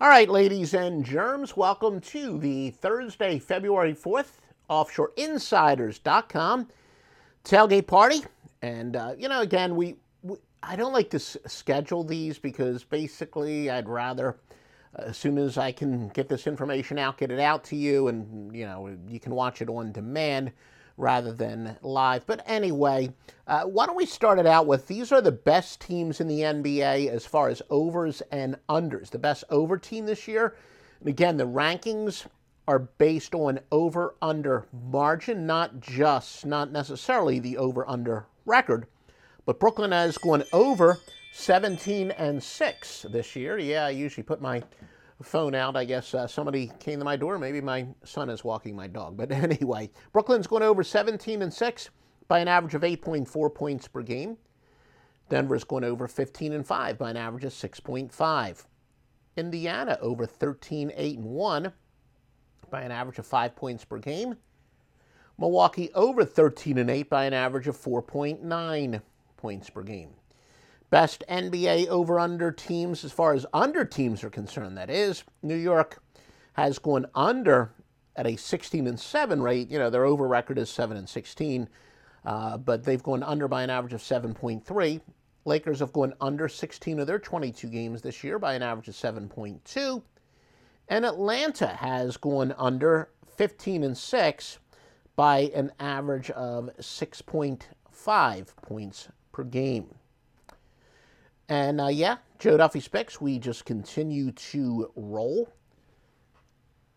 All right, ladies and germs, welcome to the Thursday, February 4th, offshoreinsiders.com tailgate party. And, uh, you know, again, we, we, I don't like to s- schedule these because basically I'd rather, uh, as soon as I can get this information out, get it out to you, and, you know, you can watch it on demand rather than live. But anyway, uh, why don't we start it out with these are the best teams in the NBA as far as overs and unders. The best over team this year. And again, the rankings are based on over under margin, not just, not necessarily the over under record. But Brooklyn has gone over 17 and 6 this year. Yeah, I usually put my phone out. I guess uh, somebody came to my door. Maybe my son is walking my dog. But anyway, Brooklyn's going over 17 and 6 by an average of 8.4 points per game. Denver's going over 15 and 5 by an average of 6.5. Indiana over 13 8 and 1 by an average of 5 points per game. Milwaukee over 13 and 8 by an average of 4.9 points per game. Best NBA over under teams as far as under teams are concerned, that is. New York has gone under at a 16 and 7 rate. You know, their over record is 7 and 16, uh, but they've gone under by an average of 7.3. Lakers have gone under 16 of their 22 games this year by an average of 7.2. And Atlanta has gone under 15 and 6 by an average of 6.5 points per game. And uh, yeah, Joe Duffy's picks, we just continue to roll.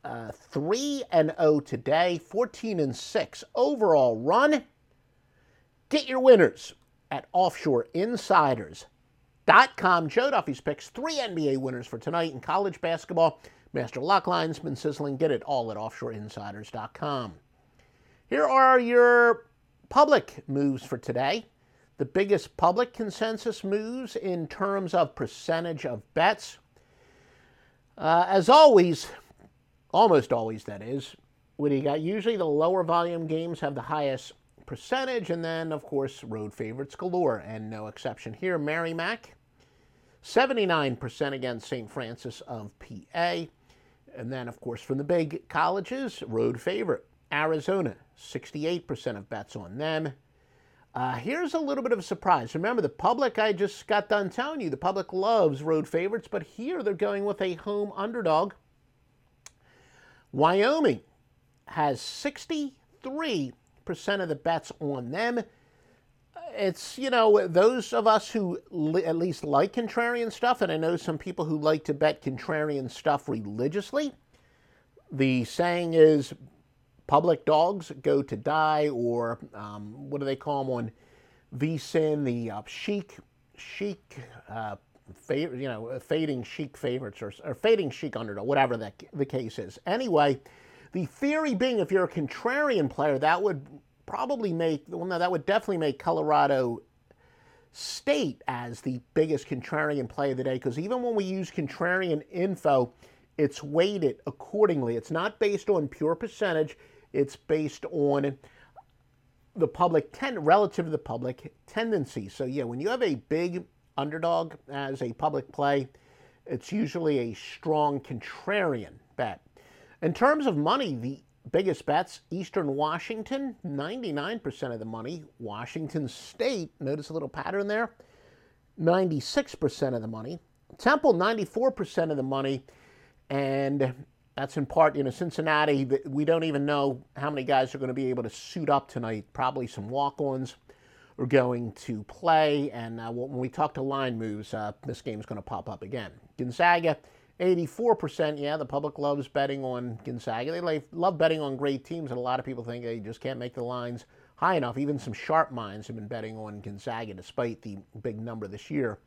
Uh, 3 and 0 today, 14 and 6 overall run. Get your winners at offshoreinsiders.com. Joe Duffy's picks, three NBA winners for tonight in college basketball. Master Lock Line's been sizzling. Get it all at offshoreinsiders.com. Here are your public moves for today. The biggest public consensus moves in terms of percentage of bets. Uh, as always, almost always that is, what do you got? Usually the lower volume games have the highest percentage, and then, of course, road favorites galore, and no exception here. Merrimack, 79% against St. Francis of PA. And then, of course, from the big colleges, road favorite. Arizona, 68% of bets on them. Uh, here's a little bit of a surprise. Remember, the public, I just got done telling you, the public loves road favorites, but here they're going with a home underdog. Wyoming has 63% of the bets on them. It's, you know, those of us who li- at least like contrarian stuff, and I know some people who like to bet contrarian stuff religiously. The saying is public dogs go to die, or um, what do they call them on VSIN? The uh, chic, chic, uh, fav- you know, fading chic favorites or, or fading chic underdog, whatever that the case is. Anyway, the theory being, if you're a contrarian player, that would probably make well, no, that would definitely make Colorado State as the biggest contrarian play of the day because even when we use contrarian info, it's weighted accordingly. It's not based on pure percentage. It's based on the public ten relative to the public tendency. So yeah, when you have a big underdog as a public play, it's usually a strong contrarian bet. In terms of money, the biggest bets Eastern Washington, 99% of the money. Washington State, notice a little pattern there, 96% of the money. Temple, 94% of the money. And that's in part, you know, Cincinnati, we don't even know how many guys are going to be able to suit up tonight. Probably some walk ons are going to play. And uh, when we talk to line moves, uh, this game's going to pop up again. Gonzaga, 84%. Yeah, the public loves betting on Gonzaga. They love betting on great teams, and a lot of people think they just can't make the lines high enough. Even some sharp minds have been betting on Gonzaga despite the big number this year.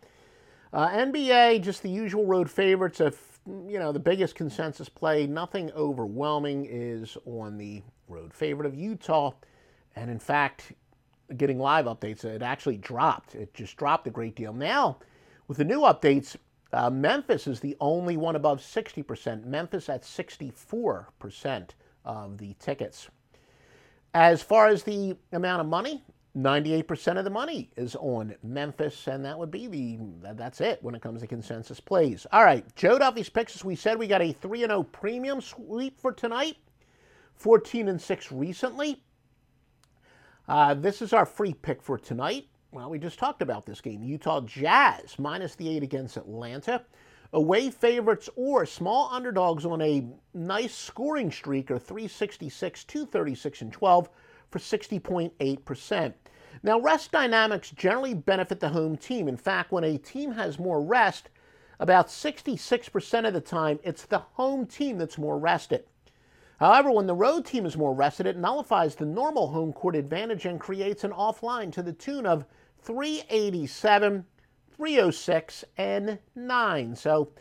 Uh, NBA, just the usual road favorites. If you know the biggest consensus play, nothing overwhelming is on the road favorite of Utah, and in fact, getting live updates, it actually dropped. It just dropped a great deal. Now, with the new updates, uh, Memphis is the only one above 60%. Memphis at 64% of the tickets. As far as the amount of money, 98% of the money is on Memphis, and that would be the that's it when it comes to consensus plays. All right, Joe Duffy's picks. As we said, we got a 3 0 premium sweep for tonight, 14 and 6 recently. Uh, this is our free pick for tonight. Well, we just talked about this game. Utah Jazz minus the 8 against Atlanta. Away favorites or small underdogs on a nice scoring streak are 366, 236, and 12 for 60.8%. Now, rest dynamics generally benefit the home team. In fact, when a team has more rest, about 66% of the time, it's the home team that's more rested. However, when the road team is more rested, it nullifies the normal home court advantage and creates an offline to the tune of 387, 306, and 9. So,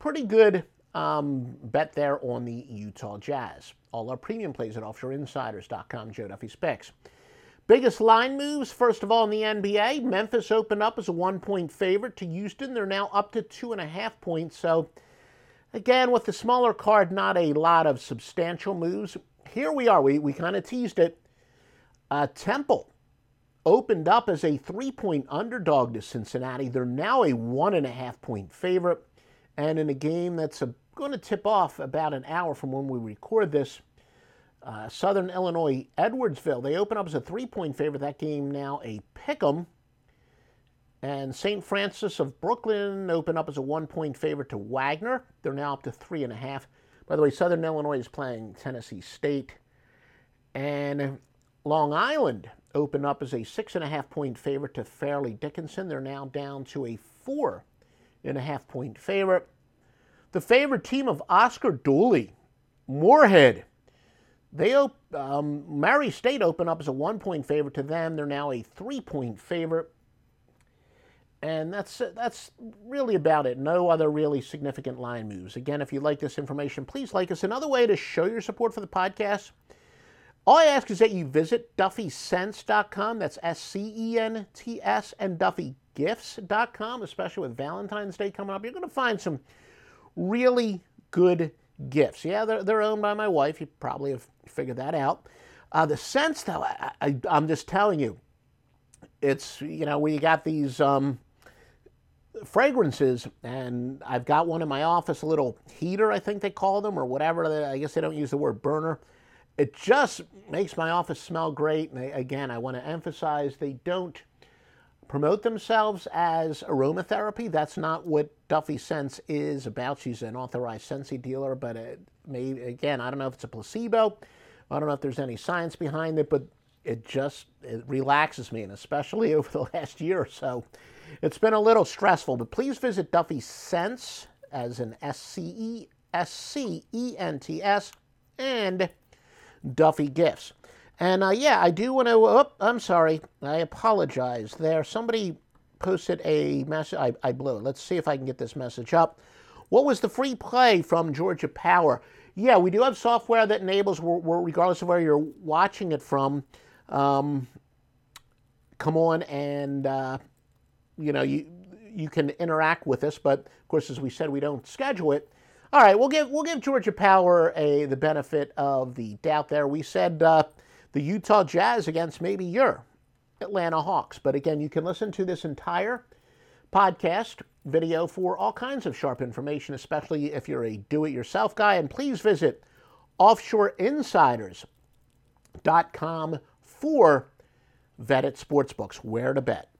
pretty good um, bet there on the Utah Jazz. All our premium plays at offshoreinsiders.com, Joe Duffy's picks. Biggest line moves, first of all, in the NBA. Memphis opened up as a one point favorite to Houston. They're now up to two and a half points. So, again, with the smaller card, not a lot of substantial moves. Here we are. We, we kind of teased it. Uh, Temple opened up as a three point underdog to Cincinnati. They're now a one and a half point favorite. And in a game that's going to tip off about an hour from when we record this, uh, Southern Illinois, Edwardsville. They open up as a three point favorite. That game now a pick 'em. And St. Francis of Brooklyn open up as a one point favorite to Wagner. They're now up to three and a half. By the way, Southern Illinois is playing Tennessee State. And Long Island open up as a six and a half point favorite to Fairleigh Dickinson. They're now down to a four and a half point favorite. The favorite team of Oscar Dooley, Morehead, they um, Murray State opened up as a one point favorite to them. They're now a three point favorite. And that's that's really about it. No other really significant line moves. Again, if you like this information, please like us. Another way to show your support for the podcast, all I ask is that you visit DuffyScents.com. That's S C E N T S and DuffyGifts.com, especially with Valentine's Day coming up. You're going to find some really good gifts. Yeah, they're, they're owned by my wife. You probably have figured that out. Uh, the sense, though, I, I, I'm just telling you, it's, you know, when you got these um, fragrances, and I've got one in my office, a little heater, I think they call them, or whatever. I guess they don't use the word burner. It just makes my office smell great. And they, again, I want to emphasize they don't promote themselves as aromatherapy. That's not what Duffy Scents is about. She's an authorized Scentsy dealer, but it may, again, I don't know if it's a placebo. I don't know if there's any science behind it, but it just it relaxes me, and especially over the last year or so, it's been a little stressful. But please visit Duffy Scents as an S C E S C E N T S and Duffy Gifts. And uh, yeah, I do want to. Oh, I'm sorry. I apologize. There, somebody posted a message. I, I blew it. Let's see if I can get this message up. What was the free play from Georgia Power? Yeah, we do have software that enables, regardless of where you're watching it from, um, come on and uh, you know you you can interact with us. But of course, as we said, we don't schedule it. All right, we'll give we'll give Georgia Power a the benefit of the doubt. There, we said. Uh, the Utah Jazz against maybe your Atlanta Hawks. But again, you can listen to this entire podcast video for all kinds of sharp information, especially if you're a do it yourself guy. And please visit offshoreinsiders.com for vetted sportsbooks, where to bet.